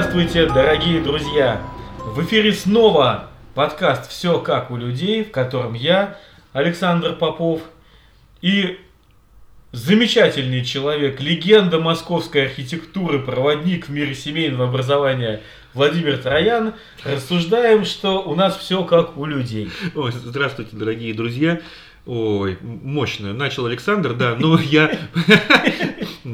Здравствуйте, дорогие друзья! В эфире снова подкаст «Все как у людей», в котором я, Александр Попов, и замечательный человек, легенда московской архитектуры, проводник в мире семейного образования Владимир Троян, рассуждаем, что у нас все как у людей. Ой, здравствуйте, дорогие друзья. Ой, мощно. Начал Александр, да, но я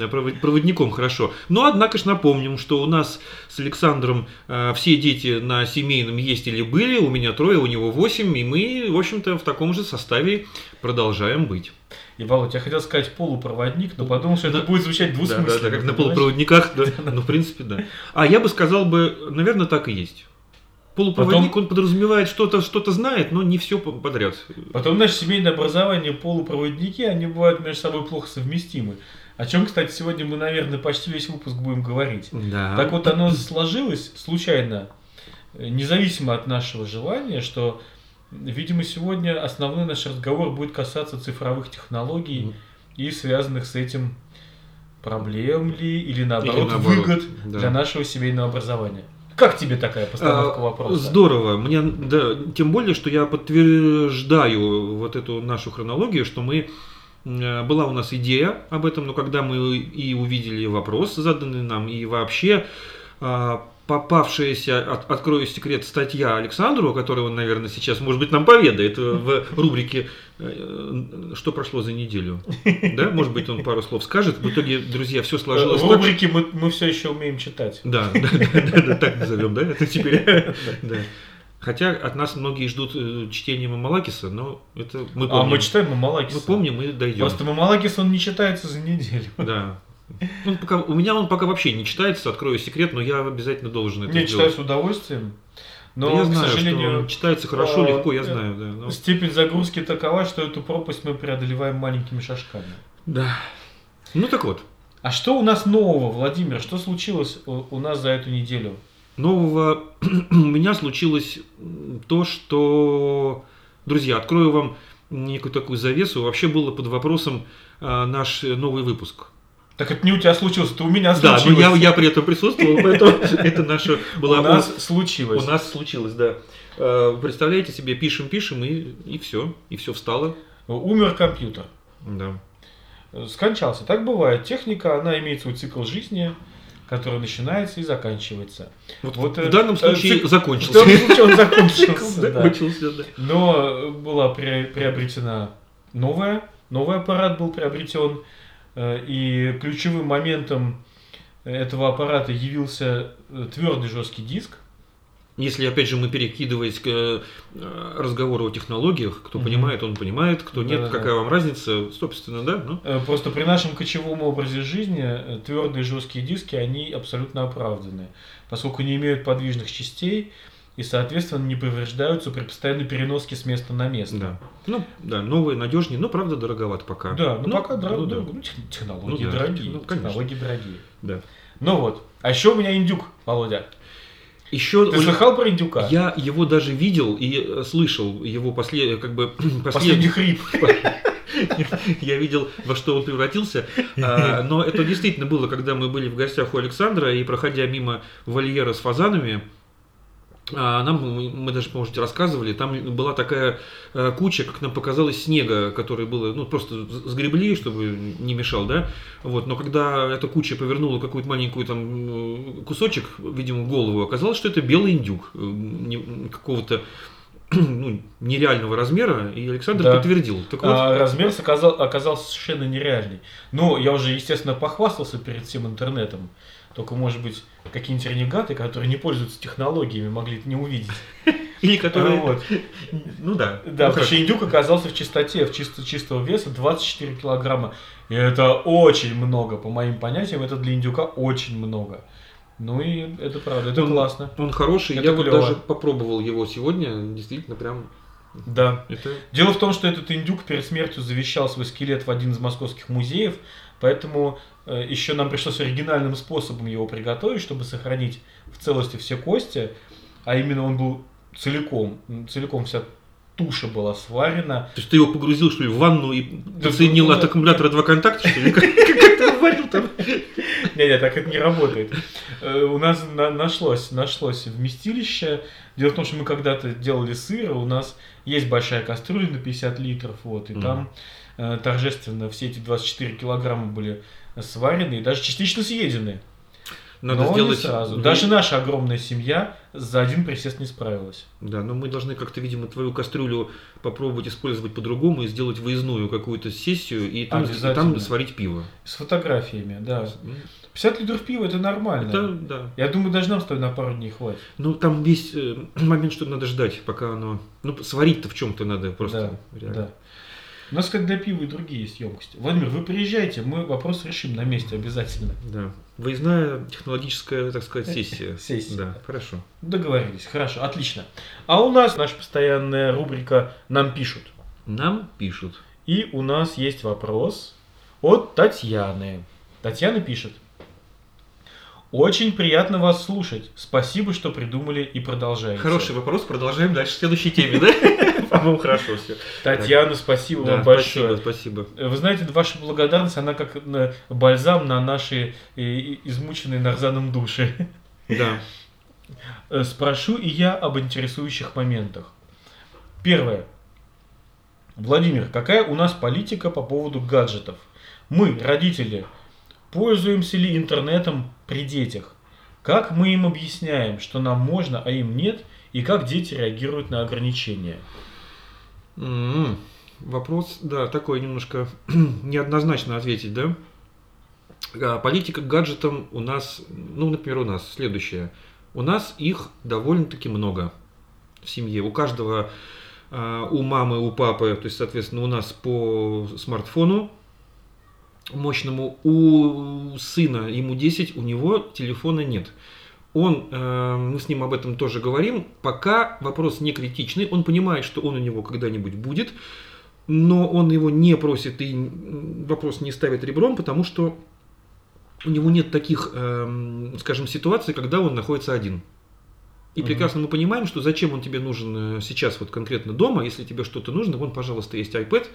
проводником хорошо. Но, однако же, напомним, что у нас с Александром э, все дети на семейном есть или были, у меня трое, у него восемь, и мы, в общем-то, в таком же составе продолжаем быть. И, Володь, я хотел сказать полупроводник, но подумал, что это будет звучать двусмысленно. Да, да, да, как на полупроводниках, да, ну, в принципе, да. А я бы сказал бы, наверное, так и есть. Полупроводник, Потом... он подразумевает что-то, что-то знает, но не все подряд. Потом наше семейное образование, полупроводники, они бывают между собой плохо совместимы. О чем, кстати, сегодня мы, наверное, почти весь выпуск будем говорить. Да. Так вот, оно сложилось случайно, независимо от нашего желания, что, видимо, сегодня основной наш разговор будет касаться цифровых технологий mm. и связанных с этим проблем ли или наоборот, или наоборот выгод да. для нашего семейного образования. Как тебе такая постановка а, вопроса? Здорово. Мне, да, тем более, что я подтверждаю вот эту нашу хронологию, что мы э, была у нас идея об этом, но когда мы и увидели вопрос, заданный нам, и вообще а, попавшаяся, от, открою секрет, статья Александру, которую он, наверное, сейчас, может быть, нам поведает в рубрике э, «Что прошло за неделю?». Да, может быть, он пару слов скажет. В итоге, друзья, все сложилось В рубрике мы, мы все еще умеем читать. Да, да, да, да, да так назовем, да, это теперь. Да. Хотя от нас многие ждут э, чтения Мамалакиса, но это мы помним. А мы читаем Мамалакиса. Мы помним и дойдем. Просто Мамалакис, он не читается за неделю. Да, ну, пока, у меня он пока вообще не читается, открою секрет, но я обязательно должен это не, сделать. читаю с удовольствием. Но, да я знаю, к сожалению, что читается хорошо, а, легко, я знаю. Да, но... Степень загрузки такова, что эту пропасть мы преодолеваем маленькими шажками. Да. Ну так вот. А что у нас нового, Владимир? Что случилось у нас за эту неделю? Нового у меня случилось то, что, друзья, открою вам некую такую завесу. Вообще было под вопросом а, наш новый выпуск. Так это не у тебя случилось, это у меня случилось. Да, но я, я при этом присутствовал, поэтому это наша была... У нас случилось. У нас случилось, да. Э, представляете себе, пишем, пишем, и, и все, и все встало. Умер компьютер. Да. Скончался. Так бывает. Техника, она имеет свой цикл жизни, который начинается и заканчивается. Вот, вот в э, данном случае цик... закончился. В данном случае он закончился, закончился да. Но была приобретена новая, новый аппарат был приобретен, Э, и ключевым моментом этого аппарата явился э, твердый жесткий диск. Если, опять же, мы перекидываясь к э, разговору о технологиях, кто mm понимает, он понимает, кто да, нет, да, какая да. вам разница, собственно, да? Ну? Просто при нашем кочевом образе жизни твердые жесткие диски, они абсолютно оправданы, поскольку не имеют подвижных частей, и, соответственно, не повреждаются при постоянной переноске с места на место. Да. Ну, да, новые, надежнее, но, правда, дороговато пока. Да, ну, пока дор- ну, да. ну, технологии ну, да, дорогие. Ну, технологии дорогие. Да. Ну вот. А еще у меня индюк, Володя. Еще Ты слыхал про индюка? Я его даже видел и э, слышал его послед... как бы послед... последний хрип. Я видел, во что он превратился. А, но это действительно было, когда мы были в гостях у Александра и проходя мимо вольера с фазанами, нам, мы даже, может, рассказывали, там была такая э, куча, как нам показалось, снега, который было, ну, просто сгребли, чтобы не мешал, да, вот, но когда эта куча повернула какую-то маленькую там кусочек, видимо, голову, оказалось, что это белый индюк э, какого-то ну, нереального размера, и Александр да. подтвердил. Так вот... а, размер оказал, оказался совершенно нереальный. Ну, я уже, естественно, похвастался перед всем интернетом. Только, может быть, какие-нибудь ренегаты, которые не пользуются технологиями, могли это не увидеть. Или которые... Вот. Ну да. Да, ну, потому что индюк оказался в чистоте, в чисто, чистого веса 24 килограмма. И это очень много, по моим понятиям, это для индюка очень много. Ну и это правда, это он, классно. Он хороший, это я клево. вот даже попробовал его сегодня, действительно прям да. Это... Дело в том, что этот индюк перед смертью завещал свой скелет в один из московских музеев, поэтому Э, еще нам пришлось оригинальным способом его приготовить, чтобы сохранить в целости все кости, а именно он был целиком, целиком вся туша была сварена. То есть ты его погрузил, что ли, в ванну и подсоединил от аккумулятора два контакта, что ли? Говорил там. Не-не, так это не работает. Э, у нас на- нашлось, нашлось вместилище. Дело в том, что мы когда-то делали сыр, у нас есть большая кастрюля на 50 литров, вот, и там э, торжественно все эти 24 килограмма были сварены и даже частично съедены. Надо но сделать... сразу. Даже наша огромная семья за один присест не справилась. Да, но мы должны как-то, видимо, твою кастрюлю попробовать использовать по-другому и сделать выездную какую-то сессию и там, и там сварить пиво. С фотографиями, да. М, 50 литров пива это нормально. Это, да. Я думаю, даже нам с тобой на пару дней хватит. Ну, там весь э, момент, что надо ждать, пока оно... Ну, сварить-то в чем-то надо просто. да, реально. да. У нас как для пива и другие есть емкости. Владимир, вы приезжайте, мы вопрос решим на месте обязательно. Да. Выездная технологическая, так сказать, сессия. Сессия. Да, хорошо. Договорились, хорошо, отлично. А у нас наша постоянная рубрика «Нам пишут». Нам пишут. И у нас есть вопрос от Татьяны. Татьяна пишет. Очень приятно вас слушать. Спасибо, что придумали и продолжаете. Хороший вопрос. Продолжаем дальше в следующей теме, да? По-моему, хорошо все. Татьяна, спасибо Да, вам большое. спасибо, спасибо. Вы знаете, ваша благодарность, она как бальзам на наши э, измученные нарзаном души. Да. Э, Спрошу и я об интересующих моментах. Первое. Владимир, какая у нас политика по поводу гаджетов? Мы, родители, пользуемся ли интернетом при детях? Как мы им объясняем, что нам можно, а им нет? И как дети реагируют на ограничения? М, Вопрос, да, такой немножко неоднозначно ответить, да? А, Политика к гаджетам у нас, ну, например, у нас следующее. У нас их довольно-таки много в семье. У каждого, а, у мамы, у папы, то есть, соответственно, у нас по смартфону мощному, у сына, ему 10, у него телефона нет. Он, э, мы с ним об этом тоже говорим, пока вопрос не критичный, он понимает, что он у него когда-нибудь будет, но он его не просит и вопрос не ставит ребром, потому что у него нет таких, эм, скажем, ситуаций, когда он находится один. И Мгм. прекрасно мы понимаем, что зачем он тебе нужен э, сейчас вот конкретно дома, если тебе что-то нужно, вон, пожалуйста, есть iPad,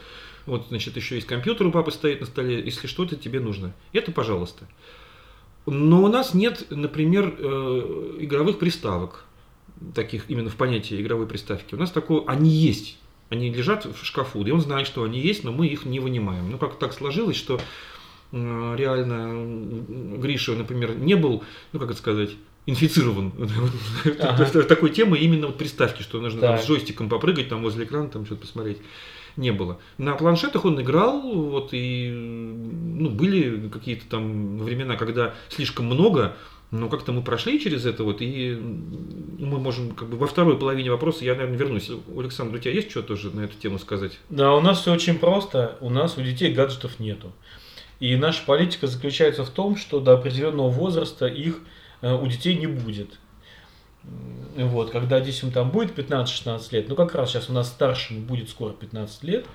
вот, значит, еще есть компьютер у папы стоит на столе, если что-то тебе нужно. Это пожалуйста. Но у нас нет, например, э, игровых приставок, таких именно в понятии игровой приставки. У нас такое, они есть, они лежат в шкафу, и он знает, что они есть, но мы их не вынимаем. Ну, как так сложилось, что э, реально Гриша, например, не был, ну, как это сказать, инфицирован Ага. такой темой именно вот приставки, что нужно там с джойстиком попрыгать там возле экрана, там что-то посмотреть. Не было. На планшетах он играл, вот и ну, были какие-то там времена, когда слишком много, но как-то мы прошли через это вот, и мы можем как бы во второй половине вопроса, я, наверное, вернусь. Александр, у тебя есть что тоже на эту тему сказать? Да, у нас все очень просто. У нас у детей гаджетов нету. И наша политика заключается в том, что до определенного возраста их э, у детей не будет. Вот, когда детям там будет 15-16 лет, ну как раз сейчас у нас старшему будет скоро 15 лет,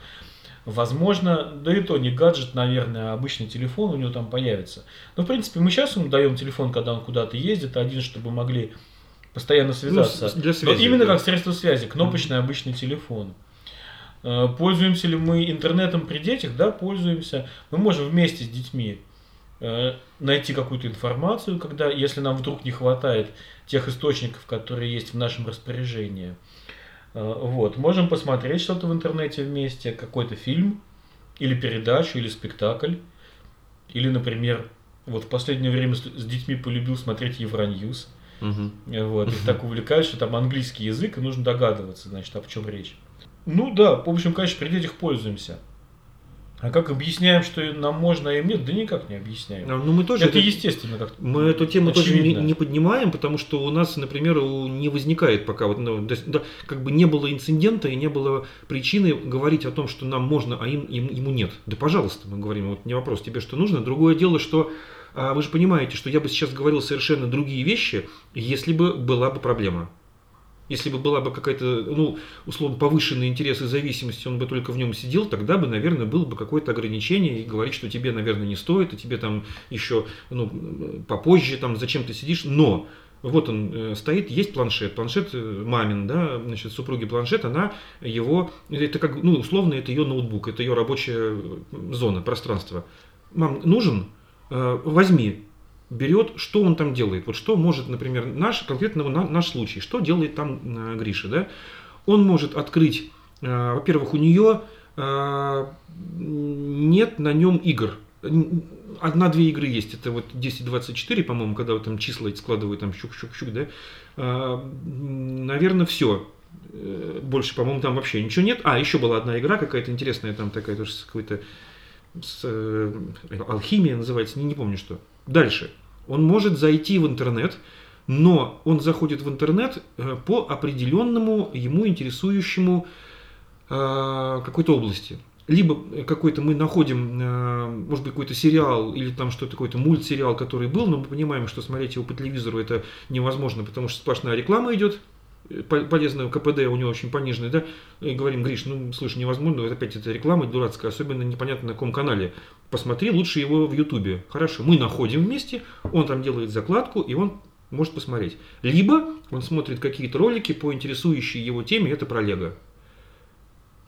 возможно, да и то не гаджет, наверное, а обычный телефон у него там появится. Но, в принципе, мы сейчас ему даем телефон, когда он куда-то ездит, один, чтобы могли постоянно связаться. Ну, для Но связи, именно да. как средство связи, кнопочный обычный телефон. Э, Пользуемся ли мы интернетом при детях? Да, пользуемся. Мы можем вместе с детьми найти какую-то информацию, когда, если нам вдруг не хватает тех источников, которые есть в нашем распоряжении. Э, Вот. Можем посмотреть что-то в интернете вместе, какой-то фильм, или передачу, или спектакль. Или, например, вот в последнее время с с детьми полюбил смотреть Евроньюз. Мгм. Вот, их так увлекает, что там английский язык, и нужно догадываться, значит, о чем речь. Ну да, в общем, конечно, при детях пользуемся. А как объясняем, что нам можно, а им нет? Да никак не объясняем. А, Ну, мы тоже это это- естественно как Мы эту тему тоже не, Очевидно. не поднимаем, потому что у нас, например, не возникает пока, вот, ну, да, как бы не было инцидента и не было причины говорить о том, что нам можно, а им, им- ему нет. Да, пожалуйста, мы говорим, вот не вопрос, тебе что нужно. Другое дело, что а, вы же понимаете, что я бы сейчас говорил совершенно другие вещи, если бы была бы проблема. Если бы была бы какая-то, ну, условно, повышенный интерес и зависимость, он бы только в нем сидел, тогда бы, наверное, было бы какое-то ограничение и говорить, что тебе, наверное, не стоит, и тебе там еще, ну, попозже, там, зачем ты сидишь. Но вот он э, стоит, есть планшет, планшет э, мамин, да, значит, супруги планшет, она его, это как, ну, условно, это ее ноутбук, это ее рабочая э, зона, пространство. Мам, нужен? возьми, берет, что он там делает. Вот что может, например, наш, конкретно на, наш случай, что делает там э, Гриша, да? Он может открыть, э, во-первых, у нее э, нет на нем игр. Одна-две игры есть, это вот 10-24, по-моему, когда вот там числа складывают, там щук-щук-щук, да? Наверное, все. Больше, по-моему, там вообще ничего нет. А, еще была одна игра какая-то интересная, там такая тоже какой-то с, э, алхимия называется, не, не помню что. Дальше. Он может зайти в интернет, но он заходит в интернет э, по определенному ему интересующему э, какой-то области. Либо какой-то мы находим, э, может быть, какой-то сериал или там что-то, какой-то мультсериал, который был, но мы понимаем, что смотреть его по телевизору это невозможно, потому что сплошная реклама идет, полезное КПД у него очень пониженное, да, и говорим, Гриш, ну, слушай, невозможно, вот опять эта реклама дурацкая, особенно непонятно на каком канале. Посмотри лучше его в Ютубе. Хорошо, мы находим вместе, он там делает закладку, и он может посмотреть. Либо он смотрит какие-то ролики по интересующей его теме, это про Лего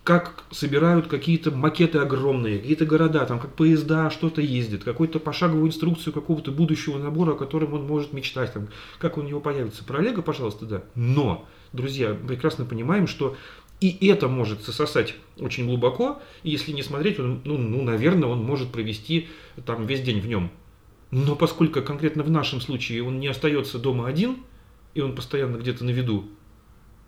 как собирают какие-то макеты огромные, какие-то города, там как поезда что-то ездит, какую-то пошаговую инструкцию какого-то будущего набора, о котором он может мечтать, там, как у него появится. Про Лего, пожалуйста, да. Но, друзья, прекрасно понимаем, что и это может сосать очень глубоко, и если не смотреть, он, ну, ну, наверное, он может провести там весь день в нем. Но поскольку конкретно в нашем случае он не остается дома один, и он постоянно где-то на виду,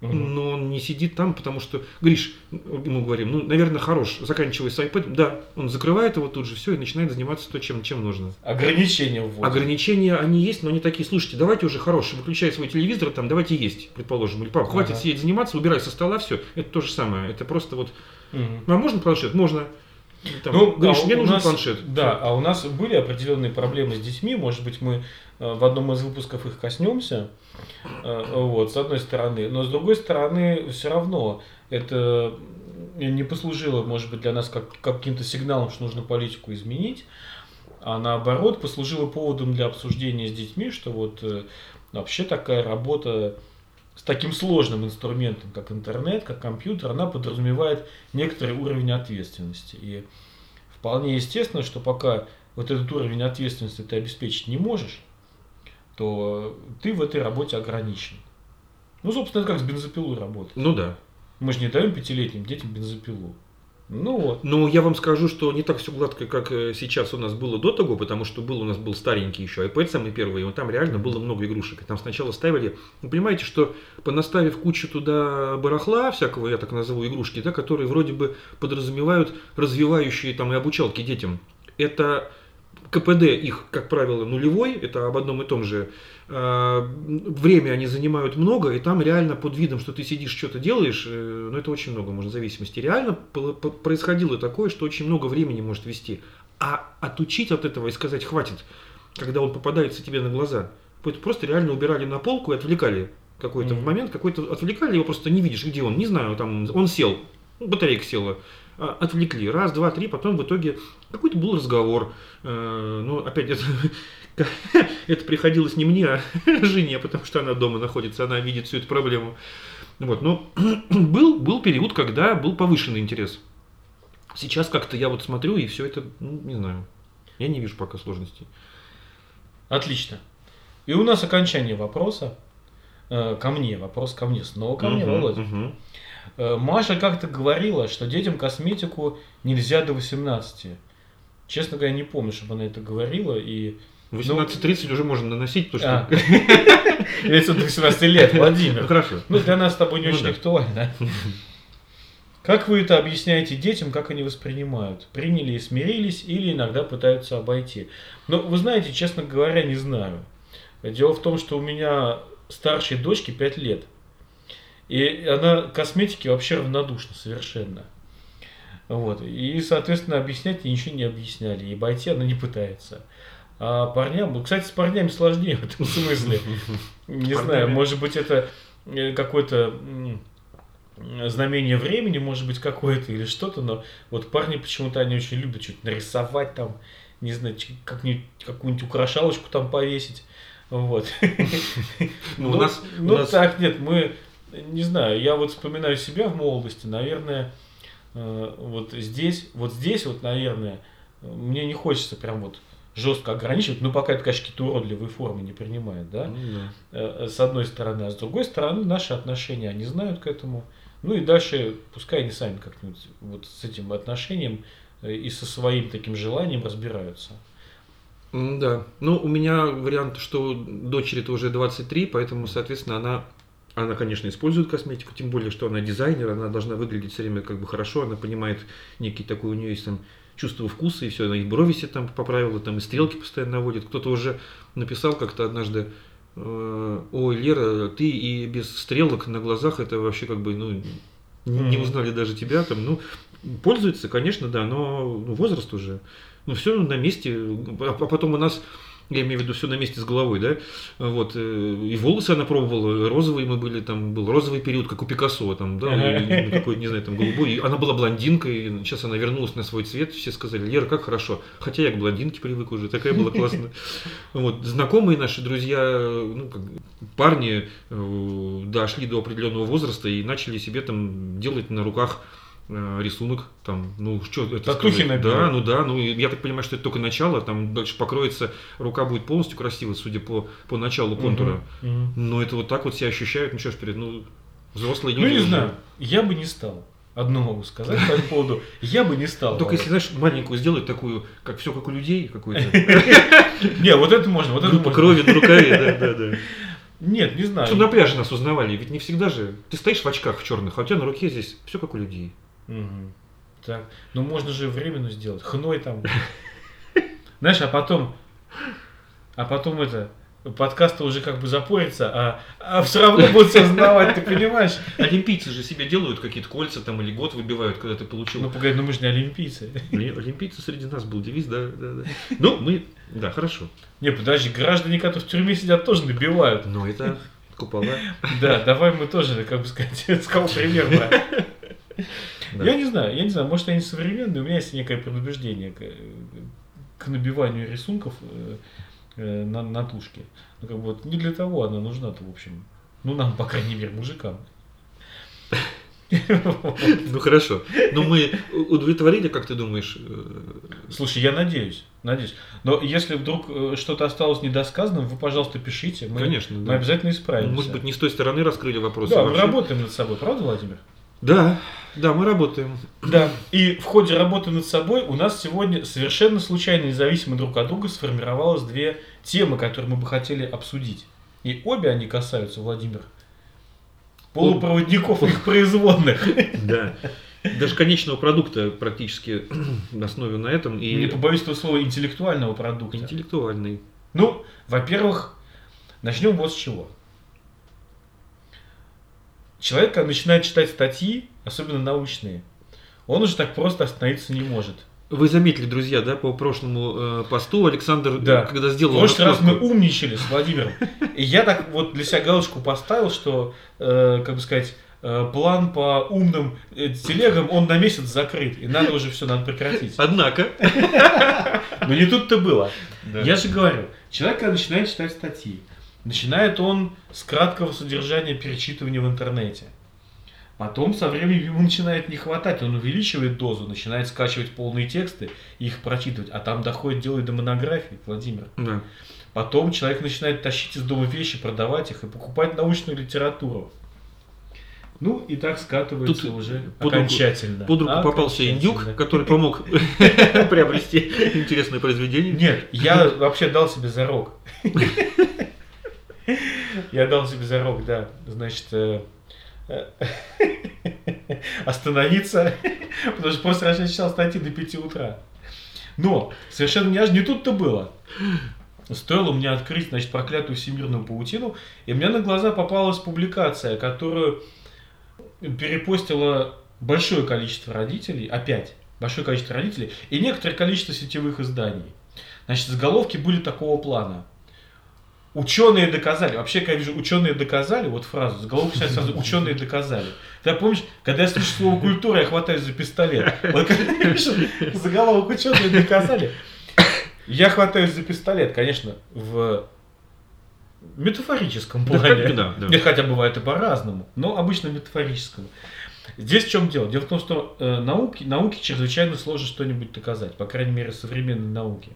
Угу. Но он не сидит там, потому что, Гриш, ему говорим, ну, наверное, хорош, заканчивай с iPad. Да, он закрывает его тут же, все, и начинает заниматься то, чем, чем нужно. Ограничения вводят. Ограничения, они есть, но они такие, слушайте, давайте уже хорош, выключай свой телевизор, там, давайте есть, предположим. Или, пап, ага. хватит сидеть заниматься, убирай со стола, все. Это то же самое. Это просто вот... Угу. Ну, а можно планшет? Можно. Там, ну, Гриш, а мне нужен нас, планшет. Да, а у нас были определенные проблемы с детьми, может быть, мы э, в одном из выпусков их коснемся. Э, вот, с одной стороны. Но с другой стороны, все равно это не послужило, может быть, для нас как, каким-то сигналом, что нужно политику изменить, а наоборот послужило поводом для обсуждения с детьми, что вот э, вообще такая работа с таким сложным инструментом, как интернет, как компьютер, она подразумевает некоторый уровень ответственности. И вполне естественно, что пока вот этот уровень ответственности ты обеспечить не можешь, то ты в этой работе ограничен. Ну, собственно, это как с бензопилой работать. Ну да. Мы же не даем пятилетним детям бензопилу. Ну вот. Ну, я вам скажу, что не так все гладко, как э, сейчас у нас было до того, потому что был у нас был старенький еще iPad самый первый, и вот там реально было много игрушек. И там сначала ставили, вы понимаете, что понаставив кучу туда барахла, всякого, я так назову, игрушки, да, которые вроде бы подразумевают развивающие там и обучалки детям. Это КПД их, как правило, нулевой, это об одном и том же. А, время они занимают много, и там реально под видом, что ты сидишь, что-то делаешь, э, ну это очень много, может, в зависимости. Реально происходило такое, что очень много времени может вести. А отучить от этого и сказать, хватит, когда он попадается тебе на глаза, просто реально убирали на полку и отвлекали какой-то mm-hmm. момент, какой-то отвлекали его, просто не видишь, где он, не знаю, там он сел, батарейка села, отвлекли. Раз, два, три, потом в итоге какой-то был разговор. Э, ну, опять это, это приходилось не мне, а жене, потому что она дома находится, она видит всю эту проблему. Вот, но был, был период, когда был повышенный интерес. Сейчас как-то я вот смотрю, и все это, ну, не знаю, я не вижу пока сложностей. Отлично. И у нас окончание вопроса. Э, ко мне, вопрос ко мне, снова ко мне, Володя. Э, Маша как-то говорила, что детям косметику нельзя до 18. Честно говоря, не помню, чтобы она это говорила. И 18-30 ну, уже можно наносить, потому что... Имеется до 18 лет, Владимир. Хорошо. Ну, для нас с тобой не ну, очень да. актуально. Как вы это объясняете детям, как они воспринимают? Приняли и смирились или иногда пытаются обойти? Но вы знаете, честно говоря, не знаю. Дело в том, что у меня старшей дочке 5 лет. И она к косметике вообще равнодушна совершенно. Вот. И, соответственно, объяснять ей ничего не объясняли. И обойти она не пытается. А парням, ну, кстати, с парнями сложнее в этом смысле. Не знаю, может быть, это э, какое-то знамение времени, может быть, какое-то или что-то, но вот парни почему-то они очень любят что-то нарисовать там, не знаю, как-нибудь какую-нибудь украшалочку там повесить. Вот. Ну, у нас, ну так, нет, мы не знаю, я вот вспоминаю себя в молодости, наверное, э, вот здесь, вот здесь вот, наверное, мне не хочется прям вот жестко ограничивать, но пока это, конечно, какие-то уродливые формы не принимает, да, Ну. Э, с одной стороны, а с другой стороны, наши отношения, они знают к этому, ну и дальше, пускай они сами как-нибудь вот с этим отношением э, и со своим таким желанием разбираются. Да. Ну, у меня вариант, что дочери-то уже 23, поэтому, соответственно, она, она, конечно, использует косметику, тем более, что она дизайнер, она должна выглядеть все время как бы хорошо, она понимает некий такой, у нее есть там чувство вкуса, и все, она и брови себе там поправила, там и стрелки постоянно наводит. Кто-то уже написал как-то однажды, э, ой, Лера, ты и без стрелок на глазах, это вообще как бы, ну, не узнали даже тебя, там, ну, пользуется, конечно, да, но ну, возраст уже. Ну, все на месте. А а потом у нас, я имею в виду, все на месте с головой, да, вот, э, и волосы она пробовала, розовые мы были, там был розовый период, как у Пикассо, там, да, и ну, какой-то, не знаю, там, голубой. И она была блондинкой, сейчас она вернулась на свой цвет, все сказали, Лера, как хорошо. Хотя я к блондинке привык уже, такая была классная. Вот, знакомые наши друзья, ну, как, парни, э, дошли до определенного возраста и начали себе там делать на руках рисунок, там, ну, что это Татухи сказать? Да, ну да, ну, я так понимаю, что это только начало, там дальше покроется, рука будет полностью красивой, судя по, по началу контура. Мгм. Но это вот так вот себя ощущают, ну что ж, перед, ну, взрослые Ну люди. не уже. знаю, я бы не стал. Одно могу сказать по этому поводу. Я бы не стал. Только если, знаешь, маленькую сделать такую, как все как у людей какой-то. Не, вот это можно, вот это можно. крови на рукаве, да, да, да. Нет, не знаю. Что на пляже нас узнавали, ведь не всегда же. Ты стоишь в очках в черных, а у тебя на руке здесь все как у людей. Мгм. Так, ну можно же временно сделать. Хной там. Знаешь, а потом, а потом это, подкаст уже как бы запорится, а, а все равно будут все знавать, ты понимаешь? Олимпийцы же себе делают какие-то кольца там или год выбивают, когда ты получил. Ну погоди, ну мы же не олимпийцы. Оли- Олимпийцы среди нас был девиз, да, да, да. Ну, мы, да, хорошо. Не, подожди, граждане, которые в тюрьме сидят, тоже набивают. Но это купола. Да, давай мы тоже, как бы сказать, с кого пример брать. Да. Я не знаю, я не знаю, может они современные, у меня есть некое предубеждение к, к набиванию рисунков э, э, на, на тушке. Ну, как бы вот не для того она нужна-то, в общем. Ну, нам, по крайней мере, мужикам. Ну хорошо. Но мы удовлетворили, как ты думаешь? э, Слушай, я надеюсь, надеюсь. Но если вдруг э, что-то осталось недосказанным, вы, пожалуйста, пишите. Мы, Конечно, мы да. обязательно исправимся. Может быть, не с той стороны раскрыли вопрос. да, мы работаем над собой, правда, Владимир? Да, да, мы работаем. Да. И в ходе работы над собой у нас сегодня совершенно случайно, независимо друг от друга, сформировалось две темы, которые мы бы хотели обсудить. И обе они касаются, Владимир, полупроводников и их производных. Да. Даже конечного продукта практически на основе на этом И не побоюсь этого слова интеллектуального продукта. интеллектуальный. Ну, во-первых, начнем вот с чего. Человек, когда начинает читать статьи, особенно научные, он уже так просто остановиться не может. Вы заметили, друзья, да, по прошлому э, посту Александр, Да. когда В сделал прошлый раз мы умничали с Владимиром. И я так вот для себя галочку поставил, что, э, как бы сказать, э, план по умным э, телегам, он на месяц закрыт. И надо уже все, надо прекратить. Однако. Но не тут-то было. Да. Я же говорю, человек, когда начинает читать статьи, начинает он с краткого содержания перечитывания в интернете. Потом со временем ему начинает не хватать, он увеличивает дозу, начинает скачивать полные тексты и их прочитывать, а там доходит дело до монографий, Владимир. Да. Потом человек начинает тащить из дома вещи, продавать их и покупать научную литературу. Ну и так скатывается Тут уже под руку- окончательно. Под руку попался индюк, который помог приобрести интересное произведение. Нет, я вообще дал себе зарок. Я дал себе зарок, да. Значит, э, э, остановиться, потому что после раньше читал статьи до 5 утра. Но совершенно неожиданно, не тут-то было. Стоило мне открыть, значит, проклятую всемирную паутину, и мне на глаза попалась публикация, которую перепостило большое количество родителей, опять, большое количество родителей, и некоторое количество сетевых изданий. Значит, заголовки были такого плана. Ученые доказали. Вообще, когда я вижу ученые доказали, вот фразу, заголовок сейчас сразу ученые доказали. Ты помнишь, когда я слышу слово культура, я хватаюсь за пистолет. Вот когда я вижу заголовок ученые доказали, я хватаюсь за пистолет, конечно, в метафорическом Да, плане. да, да. Нет, хотя бывает и по-разному, но обычно метафорическом. Здесь в чем дело? Дело в том, что э, науки, науке чрезвычайно сложно что-нибудь доказать, по крайней мере, современной науке.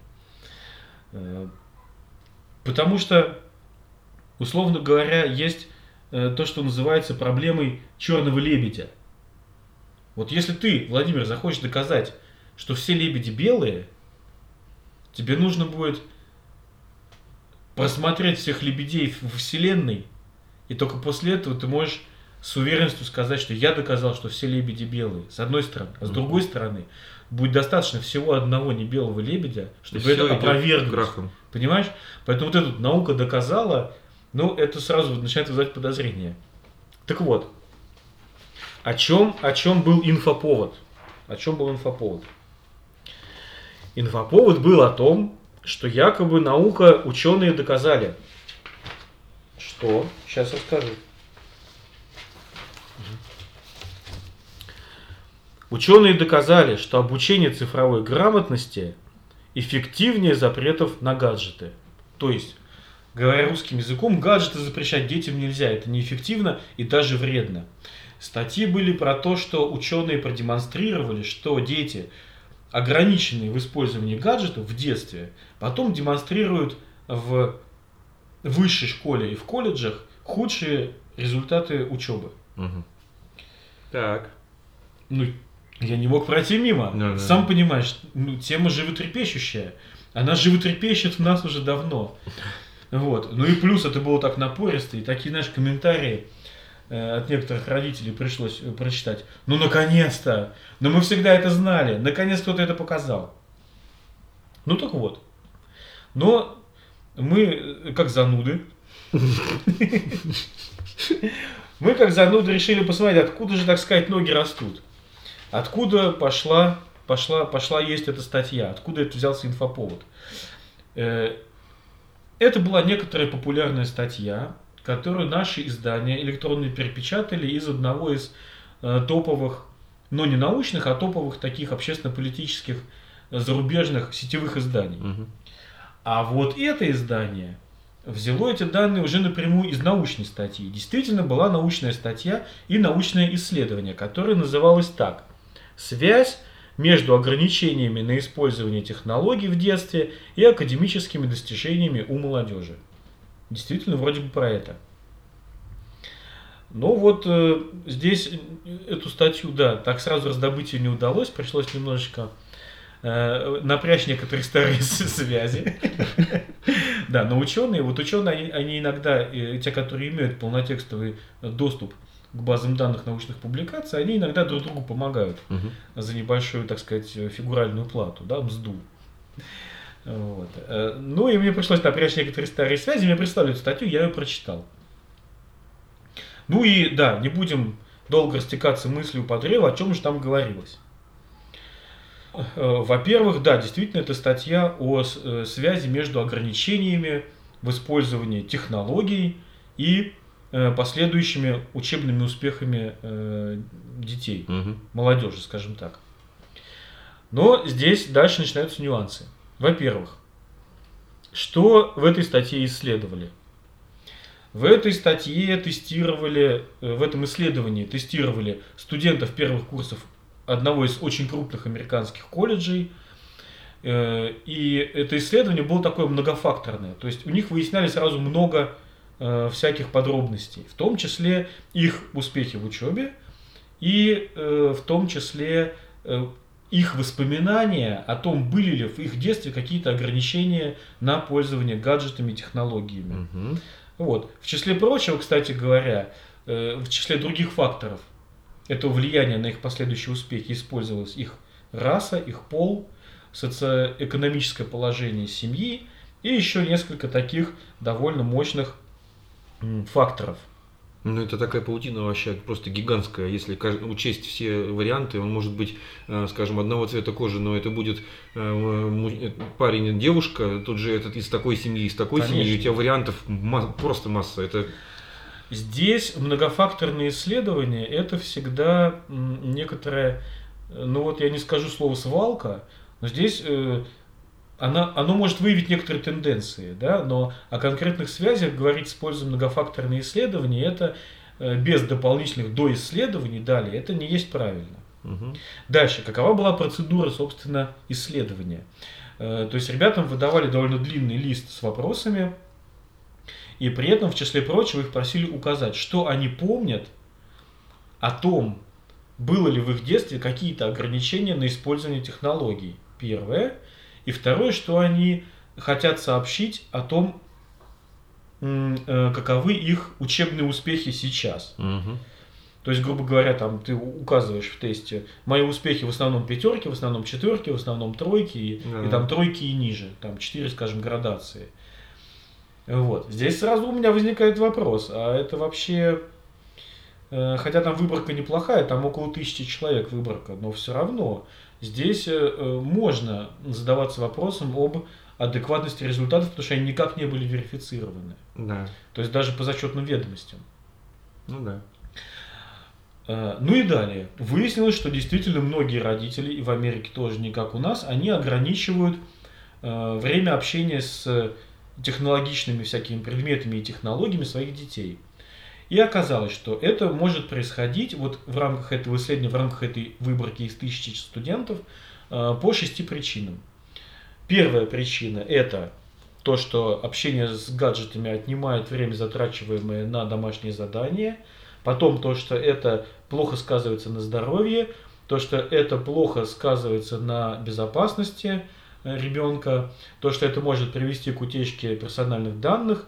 Потому что, условно говоря, есть э, то, что называется проблемой черного лебедя. Вот если ты, Владимир, захочешь доказать, что все лебеди белые, тебе нужно будет просмотреть всех лебедей в Вселенной, и только после этого ты можешь с уверенностью сказать, что я доказал, что все лебеди белые, с одной стороны. А с другой стороны, будет достаточно всего одного не белого лебедя, чтобы это опровергнуть. Понимаешь? Поэтому вот эта наука доказала, ну, это сразу начинает вызывать подозрения. Так вот, о чем, о чем был инфоповод? О чем был инфоповод? Инфоповод был о том, что якобы наука, ученые доказали. Что? Сейчас расскажу. Ученые доказали, что обучение цифровой грамотности эффективнее запретов на гаджеты. То есть, говоря русским языком, гаджеты запрещать детям нельзя. Это неэффективно и даже вредно. Статьи были про то, что ученые продемонстрировали, что дети, ограниченные в использовании гаджетов в детстве, потом демонстрируют в высшей школе и в колледжах худшие результаты учебы. Угу. Так. Ну, я не мог пройти мимо. Ну, Сам да. понимаешь, ну, тема животрепещущая. Она животрепещет в нас уже давно. Вот. Ну и плюс это было так напористо, и такие, знаешь, комментарии э, от некоторых родителей пришлось э, прочитать. Ну, наконец-то! Но мы всегда это знали. Наконец кто-то это показал. Ну, так вот. Но мы, э, как зануды, мы, как зануды, решили посмотреть, откуда же, так сказать, ноги растут. Откуда пошла, пошла, пошла есть эта статья? Откуда это взялся инфоповод? Э, это была некоторая популярная статья, которую наши издания электронные перепечатали из одного из э, топовых, но не научных, а топовых таких общественно-политических зарубежных сетевых изданий. Угу. А вот это издание взяло эти данные уже напрямую из научной статьи. Действительно была научная статья и научное исследование, которое называлось так – связь между ограничениями на использование технологий в детстве и академическими достижениями у молодежи. Действительно, вроде бы про это. Но вот э, здесь эту статью, да, так сразу раздобыть ее не удалось, пришлось немножечко э, напрячь некоторые старые связи. Да, но ученые, вот ученые, они иногда, э, те, которые имеют полнотекстовый доступ к базам данных научных публикаций, они иногда друг другу помогают угу. за небольшую, так сказать, фигуральную плату, да, мзду. Вот. Э, ну и мне пришлось напрячь некоторые старые связи, мне прислали эту статью, я ее прочитал. Ну и да, не будем долго растекаться мыслью по древу, о чем же там говорилось. Э, во-первых, да, действительно, это статья о э, связи между ограничениями в использовании технологий и последующими учебными успехами э, детей, угу. молодежи, скажем так. Но здесь дальше начинаются нюансы. Во-первых, что в этой статье исследовали? В этой статье тестировали, э, в этом исследовании тестировали студентов первых курсов одного из очень крупных американских колледжей. И это исследование было такое многофакторное. То есть у них выясняли сразу много э, всяких подробностей, в том числе их успехи в учебе и э, в том числе э, их воспоминания о том, были ли в их детстве какие-то ограничения на пользование гаджетами и технологиями. Угу. Вот. В числе прочего, кстати говоря, э, в числе других факторов этого влияния на их последующие успехи использовалась их раса, их пол, социоэкономическое положение семьи и еще несколько таких довольно мощных факторов. Ну, это такая паутина вообще просто гигантская. Если учесть все варианты, он может быть, э, скажем, одного цвета кожи, но это будет э, э, парень, девушка, тут же этот из такой семьи, из такой Конечно. семьи, у тебя вариантов просто масса. Это Здесь многофакторные исследования – это всегда некоторая, ну вот я не скажу слово свалка, но здесь она, оно может выявить некоторые тенденции, да, но о конкретных связях говорить, используя многофакторные исследования, это э, без дополнительных доисследований далее, это не есть правильно. Угу. Дальше, какова была процедура, собственно, исследования? Э, то есть ребятам выдавали довольно длинный лист с вопросами, и при этом, в числе прочего, их просили указать, что они помнят о том, было ли в их детстве какие-то ограничения на использование технологий. Первое. И второе, что они хотят сообщить о том, э, каковы их учебные успехи сейчас. Угу. То есть, грубо говоря, там ты указываешь в тесте, мои успехи в основном пятерки, в основном четверки, в основном тройки, и, Да. и там тройки и ниже, там четыре, скажем, градации. Вот. Здесь сразу у меня возникает вопрос, а это вообще, э, хотя там выборка неплохая, там около тысячи человек выборка, но все равно здесь э, можно задаваться вопросом об адекватности результатов, потому что они никак не были верифицированы. Да. То есть даже по зачетным ведомостям. Ну да. Э, Ну и далее. Выяснилось, что действительно многие родители, и в Америке тоже не как у нас, они ограничивают э, время общения с технологичными всякими предметами и технологиями своих детей. И оказалось, что это может происходить вот в рамках этого исследования, в рамках этой выборки из тысячи студентов э, по шести причинам. Первая причина – это то, что общение с гаджетами отнимает время, затрачиваемое на домашние задания. Потом то, что это плохо сказывается на здоровье, то, что это плохо сказывается на безопасности э, ребенка, то, что это может привести к утечке персональных данных,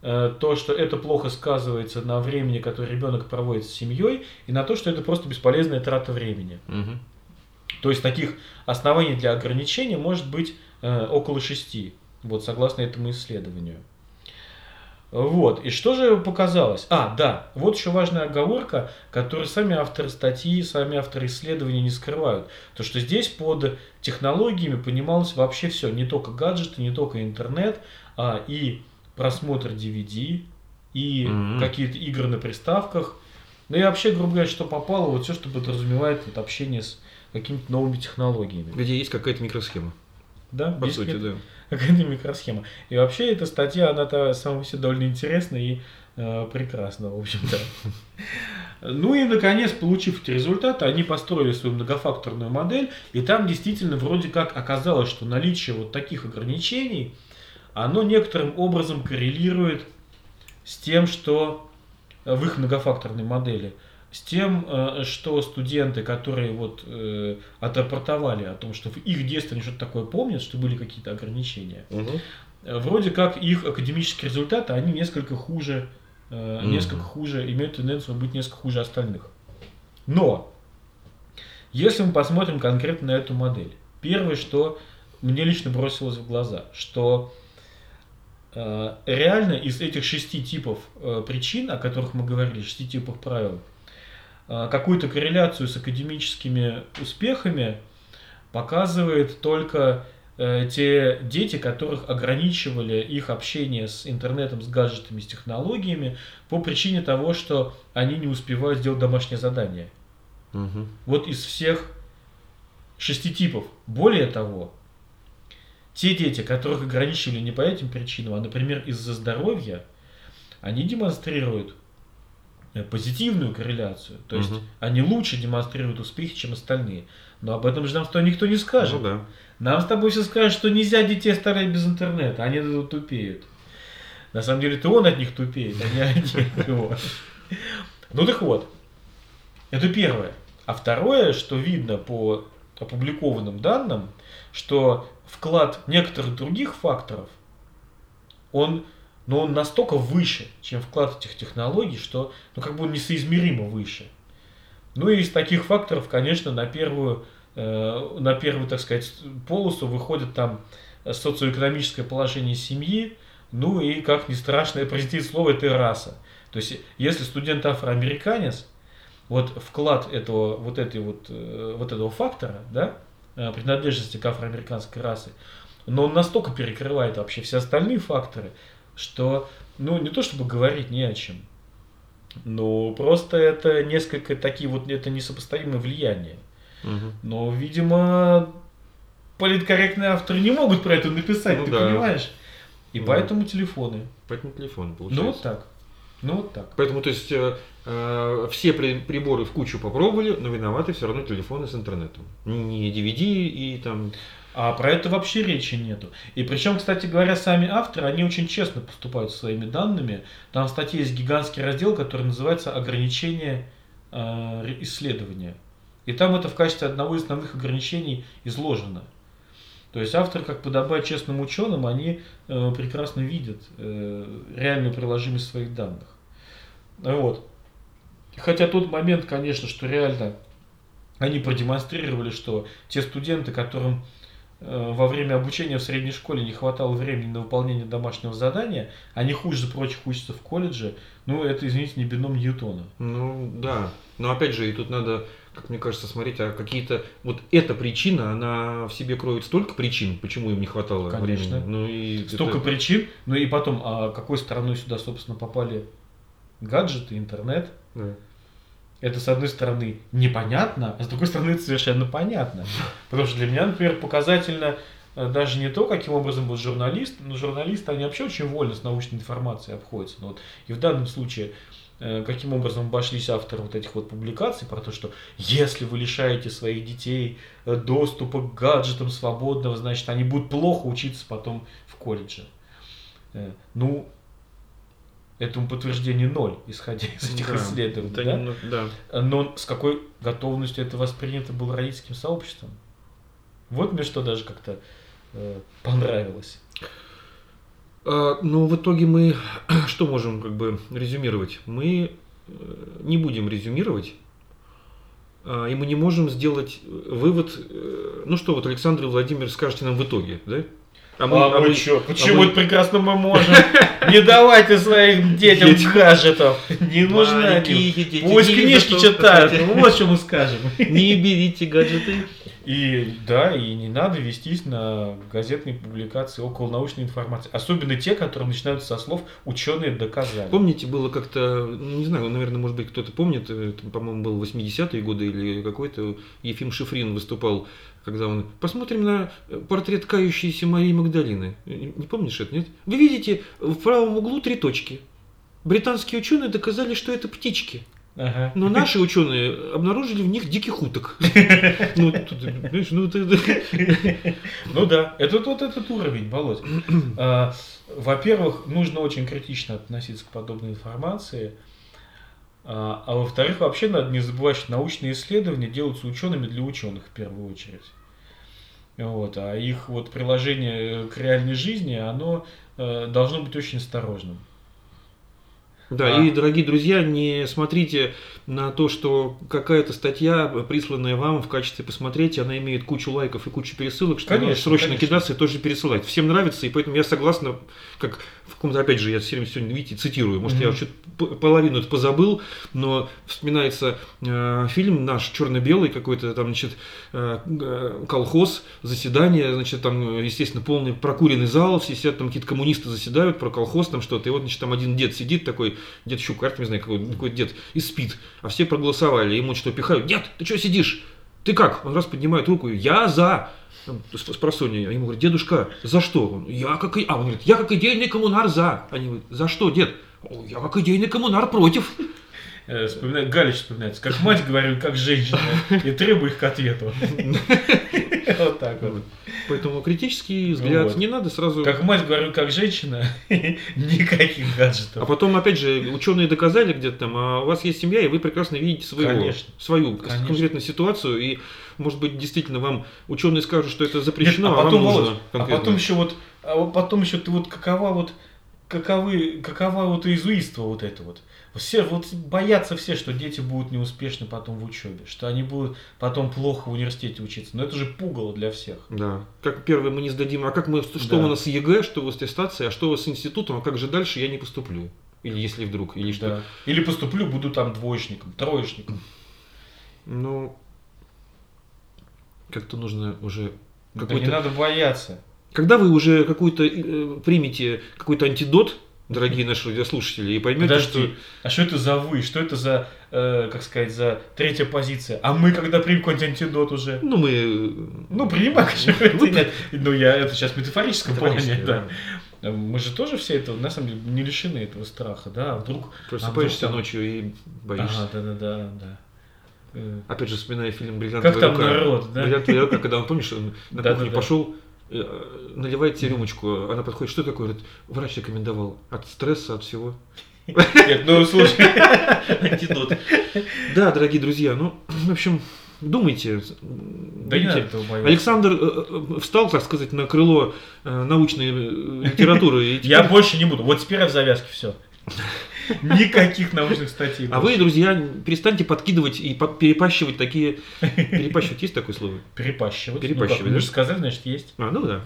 то, что это плохо сказывается на времени, которое ребенок проводит с семьей, и на то, что это просто бесполезная трата времени. Мгм. То есть таких оснований для ограничения может быть э, около шести, вот согласно этому исследованию. Вот, и что же показалось? А, да, вот еще важная оговорка, которую сами авторы статьи, сами авторы исследований не скрывают. То, что здесь под технологиями понималось вообще все, не только гаджеты, не только интернет, а и просмотр DVD, и Мгм. какие-то игры на приставках, ну и вообще, грубо говоря, что попало, вот все, что подразумевает вот общение с какими-то новыми технологиями. Где есть какая-то микросхема. Да, По сути, да. какая-то микросхема. И вообще эта статья, она-то сама себе довольно интересна и э, прекрасна, в общем-то. Ну и, наконец, получив эти результаты, они построили свою многофакторную модель, и там действительно вроде как оказалось, что наличие вот таких ограничений, оно некоторым образом коррелирует с тем, что э, в их многофакторной модели, с тем, э, что студенты, которые вот э, отрапортовали о том, что в их детстве они что-то такое помнят, что были какие-то ограничения, э, вроде как их академические результаты, они несколько хуже, э, Мгм. несколько хуже, имеют тенденцию быть несколько хуже остальных. Но, если мы посмотрим конкретно на эту модель, первое, что мне лично бросилось в глаза, что э, реально из этих шести типов э, причин, о которых мы говорили, шести типов правил, э, какую-то корреляцию с академическими успехами показывает только э, те дети, которых ограничивали их общение с интернетом, с гаджетами, с технологиями по причине того, что они не успевают сделать домашнее задание. Мгм. Вот из всех шести типов. Более того, те дети, которых ограничивали не по этим причинам, а, например, из-за здоровья, они демонстрируют э, позитивную корреляцию. То есть Мгм. они лучше демонстрируют успехи, чем остальные. Но об этом же нам с тобой никто не скажет. Ну да. Нам с тобой все скажут, что нельзя детей оставлять без интернета, они этого тупеют. На самом деле, это он от них тупеет, а не они от него. Ну так вот, это первое. А второе, что видно по опубликованным данным, что вклад некоторых других факторов, он, ну, он настолько выше, чем вклад этих технологий, что ну, как бы он несоизмеримо выше. Ну и из таких факторов, конечно, на первую, э, на первую, так сказать, полосу выходит там социоэкономическое положение семьи, ну и, как ни страшно произнести слово, это раса. То есть, если студент афроамериканец, вот вклад этого, вот этой вот, э, вот этого фактора, да, принадлежности к афроамериканской расе, но он настолько перекрывает вообще все остальные факторы, что, ну, не то чтобы говорить не о чем, но просто это несколько такие вот, это несопоставимые влияния. Мгм. Но, видимо, политкорректные авторы не могут про это написать, Ну ты да. понимаешь? И Да. поэтому телефоны. Поэтому телефон Ну получается. вот так. Ну вот так. Поэтому, то есть, э, э, все при- приборы в кучу попробовали, но виноваты все равно телефоны с интернетом. Не DVD и там... А про это вообще речи нету. И причем, кстати говоря, сами авторы, они очень честно поступают со своими данными. Там в статье есть гигантский раздел, который называется «Ограничение э, исследования». И там это в качестве одного из основных ограничений изложено. То есть авторы, как подобает честным ученым, они э, прекрасно видят э, реальную приложимость своих данных. Ну Хотя тот момент, конечно, что реально они продемонстрировали, что те студенты, которым э, во время обучения в средней школе не хватало времени на выполнение домашнего задания, они хуже прочих учатся в колледже, ну, это, извините, не бином Ньютона. Ну, да. Но опять же, и тут надо, как мне кажется, смотреть, а какие-то... Вот эта причина, она в себе кроет столько причин, почему им не хватало Конечно. времени. Ну, и Столько это- причин, ну и потом, а какой стороной сюда, собственно, попали гаджеты, интернет? да. Это, с одной стороны, непонятно, а с другой стороны, это совершенно понятно. Потому что для меня, например, показательно э, даже не то, каким образом вот журналист, но журналисты, они вообще очень вольно с научной информацией обходятся. Но вот, и в данном случае, э, каким образом обошлись авторы вот этих вот публикаций про то, что если вы лишаете своих детей э, доступа к гаджетам свободного, значит, они будут плохо учиться потом в колледже. Ну, этому подтверждение ноль, исходя из этих Да, исследований. да? немного- да. Но с какой готовностью это воспринято было родительским сообществом? Вот мне что даже как-то э, понравилось. А, Ну, в итоге мы что можем как бы резюмировать? Мы э, не будем резюмировать, а, и мы не можем сделать э, вывод, э, ну что вот Александр и Владимир скажете нам в итоге, да? А, вы мы- чё? Почему мы- это прекрасно мы можем? Не давайте своим детям гаджетов. Не дети, Пусть книжки читают. Вот что мы скажем. Не берите гаджеты. И да, и не надо вестись на газетные публикации около научной информации. Особенно те, которые начинаются со слов «ученые доказали». Помните, было как-то, ну, не знаю, наверное, может быть, кто-то помнит, это, по-моему, был 80-е годы или какой-то, Ефим Шифрин выступал, когда он... Посмотрим на портрет кающейся Марии Магдалины. Э, Не помнишь это, нет? Вы видите в правом углу три точки. Британские ученые доказали, что это птички. Ага. Но наши ученые обнаружили в них диких уток. Ну, тут, понимаешь, ну, это- Ну да, это вот этот уровень, Володь. А, Во-первых, нужно очень критично относиться к подобной информации. А а во-вторых, вообще надо не забывать, что научные исследования делаются учеными для ученых в первую очередь. Вот, а их вот приложение к реальной жизни, оно э, должно быть очень осторожным. Да, А. и, дорогие друзья, не смотрите на то, что какая-то статья, присланная вам в качестве посмотреть, она имеет кучу лайков и кучу пересылок, что Конечно, надо срочно конечно. кидаться и тоже пересылать. Всем нравится, и поэтому я согласна, как в каком-то, опять же, я все время сегодня, видите, цитирую, может, я Мгм. что-то половину это позабыл, но вспоминается э, фильм наш черно-белый какой-то там, значит, э, колхоз, заседание, значит, там, естественно, полный прокуренный зал, все сидят, там какие-то коммунисты заседают про колхоз, там что-то, и вот, значит, там один дед сидит такой, дед Щукарь, не знаю, какой, какой дед, и спит, а все проголосовали, ему что, пихают, дед, ты что сидишь? Ты как? Он раз поднимает руку, я за. Там, С, с просонья. Ему говорят, дедушка, за что? Он, я как и... А, он говорит, я как идейный коммунар за. Они говорят, за что, дед? «О, Я как идейный коммунар против. Э, Вспоминает, Галич вспоминается, как мать говорю, как женщина, и требую их к ответу. Вот так вот. Поэтому критический взгляд не надо сразу... Как мать говорю, как женщина, никаких А гаджетов. потом, опять же, ученые доказали где-то там, а у вас есть семья, и вы прекрасно видите своего, свою конкретную ситуацию, и, может быть, действительно вам ученые скажут, что это Нет, запрещено, а а, потом, вам нужно а потом еще вот, а потом еще ты вот какова вот, каковы, какова вот изуиство вот это вот. Все вот боятся все, что дети будут неуспешны потом в учебе, что они будут потом плохо в университете учиться. Но это же пугало для всех. Да. Как первое мы не сдадим, а как мы, что Да. у нас с ЕГЭ, что у вас с аттестацией, а что у вас с институтом, а как же дальше я не поступлю? Или если вдруг, или что. Да. Или поступлю, буду там двоечником, троечником. Ну, как-то нужно уже Да не надо бояться. Когда вы уже какую-то э, примете какой-то антидот, дорогие наши радиослушатели, и поймете, Подожди, что... а что это за вы? Что это за, э, как сказать, за третья позиция? А мы когда примем какой-нибудь антидот уже? Ну, мы... Ну, принимай, конечно, Вы- нет. Ну, я это сейчас в метафорическом плане, да. Мы же тоже все этого, на самом деле, не лишены этого страха, да? А Вдруг... Просыпаешься там- ночью и боишься. Ага, да-да-да, да. Опять же, вспоминая фильм «Бриллиантовая Как там рука». народ, да? «Бриллиантовая рука», когда он, помнишь, он на кухню пошел, э, наливает тебе рюмочку, она подходит, что такое? Говорит, врач рекомендовал. От стресса, от всего. Нет, ну слушай, Антидот. Да, дорогие друзья, ну, в общем, думайте. да не надо думайте. Александр э, э, встал, так сказать, на крыло научной литературы. Я больше не буду. Вот теперь я в завязке все. Никаких научных статей. А вы, друзья, перестаньте подкидывать и перепащивать такие... Перепащивать есть такое слово? Перепащивать. Перепащивать, Ну, да? вы же сказали, значит, есть. А, ну да.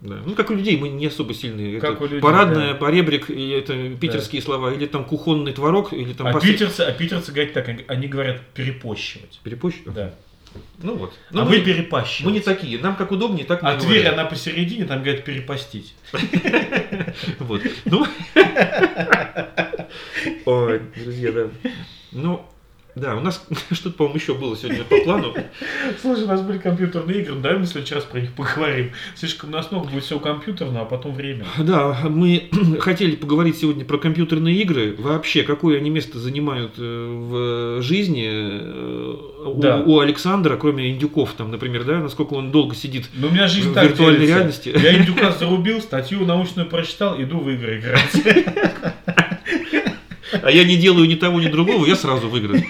Да. Ну, как у людей, мы не особо сильные. Как это у людей, парадная, да. поребрик, и это питерские слова, или там кухонный творог, или там А пос- питерцы, а питерцы говорят так, они- говорят перепощивать. Перепощивать? Да. Ну вот. а Ну, вы мы, перепащиваете. мы не такие, нам как удобнее, так А говорим. она посередине, там говорят перепостить. Вот. Ну. Ой, друзья, да. Ну, да, у нас что-то, по-моему, еще было сегодня по плану. Слушай, у нас были компьютерные игры, давай мы раз про них поговорим. Слишком у нас много будет все компьютерно, а потом время. Да, мы хотели поговорить сегодня про компьютерные игры. Вообще, какое они место занимают э, в жизни э, у, Да. у Александра, кроме индюков, там, например, да, насколько он долго сидит. Но у меня жизнь В виртуальной делится. реальности. Я индюка зарубил, статью научную прочитал, иду в игры играть. А я не делаю ни того, ни другого, я сразу выиграю.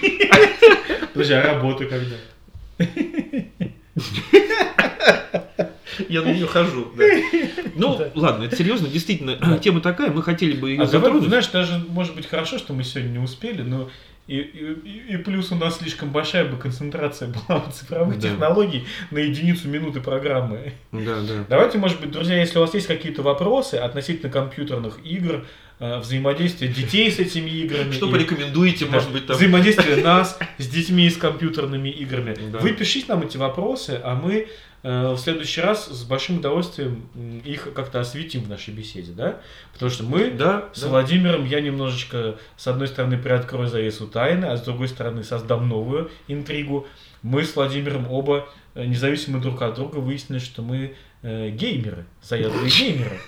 Подожди, а работа когда? Я на нее хожу. Ну, Да. ладно, это серьезно, действительно, тема такая, мы хотели бы ее А давай, затронуть. знаешь, даже может быть хорошо, что мы сегодня не успели, но и, и- и- плюс у нас слишком большая бы концентрация была цифровых Да. технологий на единицу минуты программы. Да, да. Давайте, может быть, друзья, если у вас есть какие-то вопросы относительно компьютерных игр, э, взаимодействия детей с этими играми, Что порекомендуете, да, может быть, там... взаимодействие нас с детьми и с компьютерными играми. Да. Вы пишите нам эти вопросы, а мы в следующий раз с большим удовольствием их как-то осветим в нашей беседе, да? Потому что мы Да, с да. Владимиром я немножечко, с одной стороны, приоткрою завесу тайны, а с другой стороны, создам новую интригу. Мы с Владимиром оба, э, независимо друг от друга, выяснили, что мы э, геймеры, заядлые геймеры.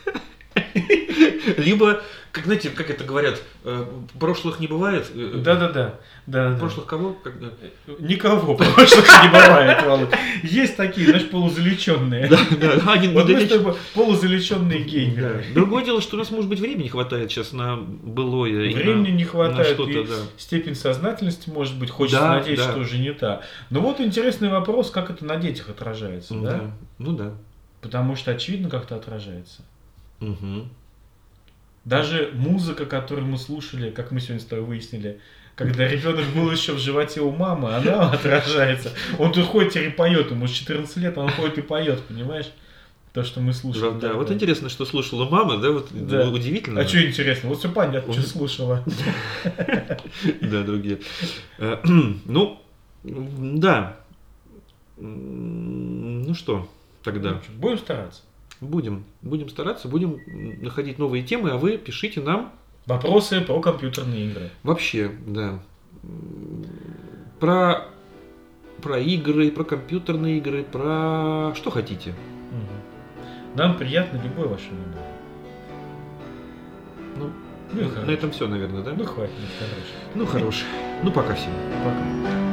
Либо, как знаете, как это говорят, э, прошлых не бывает. э, Да-да-да. да, да. Прошлых кого? Э, Никого прошлых не бывает, Володь. Есть такие, знаешь, полузалеченные. Да, да, один Вот мы с недалече. тобой полузалеченные Да. геймеры. Другое дело, что у нас, может быть, времени хватает сейчас на былое. на- Времени не хватает, что-то, да. степень сознательности, может быть, хочется Да, надеяться, да. что уже не та. Но вот интересный вопрос, как это на детях отражается, да? Да. Ну да. Потому что очевидно как-то отражается. Мгм. Даже музыка, которую мы слушали, как мы сегодня с тобой выяснили, когда ребенок был еще в животе у мамы, она отражается. Он тут ходит теперь и поет, ему 14 лет, он ходит и поет, понимаешь? То, что мы слушали. Да, тогда. вот интересно, что слушала мама, да, вот Да. удивительно. А что интересно? Вот все понятно, что слушала. Да, другие. Э, Ну, да. Ну что, тогда Будем стараться. Будем, будем стараться, будем находить новые темы, а вы пишите нам Вопросы про компьютерные игры. вообще, да, про про игры, про компьютерные игры, про что хотите. Мгм. Нам приятно любое ваше мнение. Ну, Ну и на этом все, наверное, да? Ну хватит, ну хорошо. Ну, хорош. Ну, пока всем. Пока.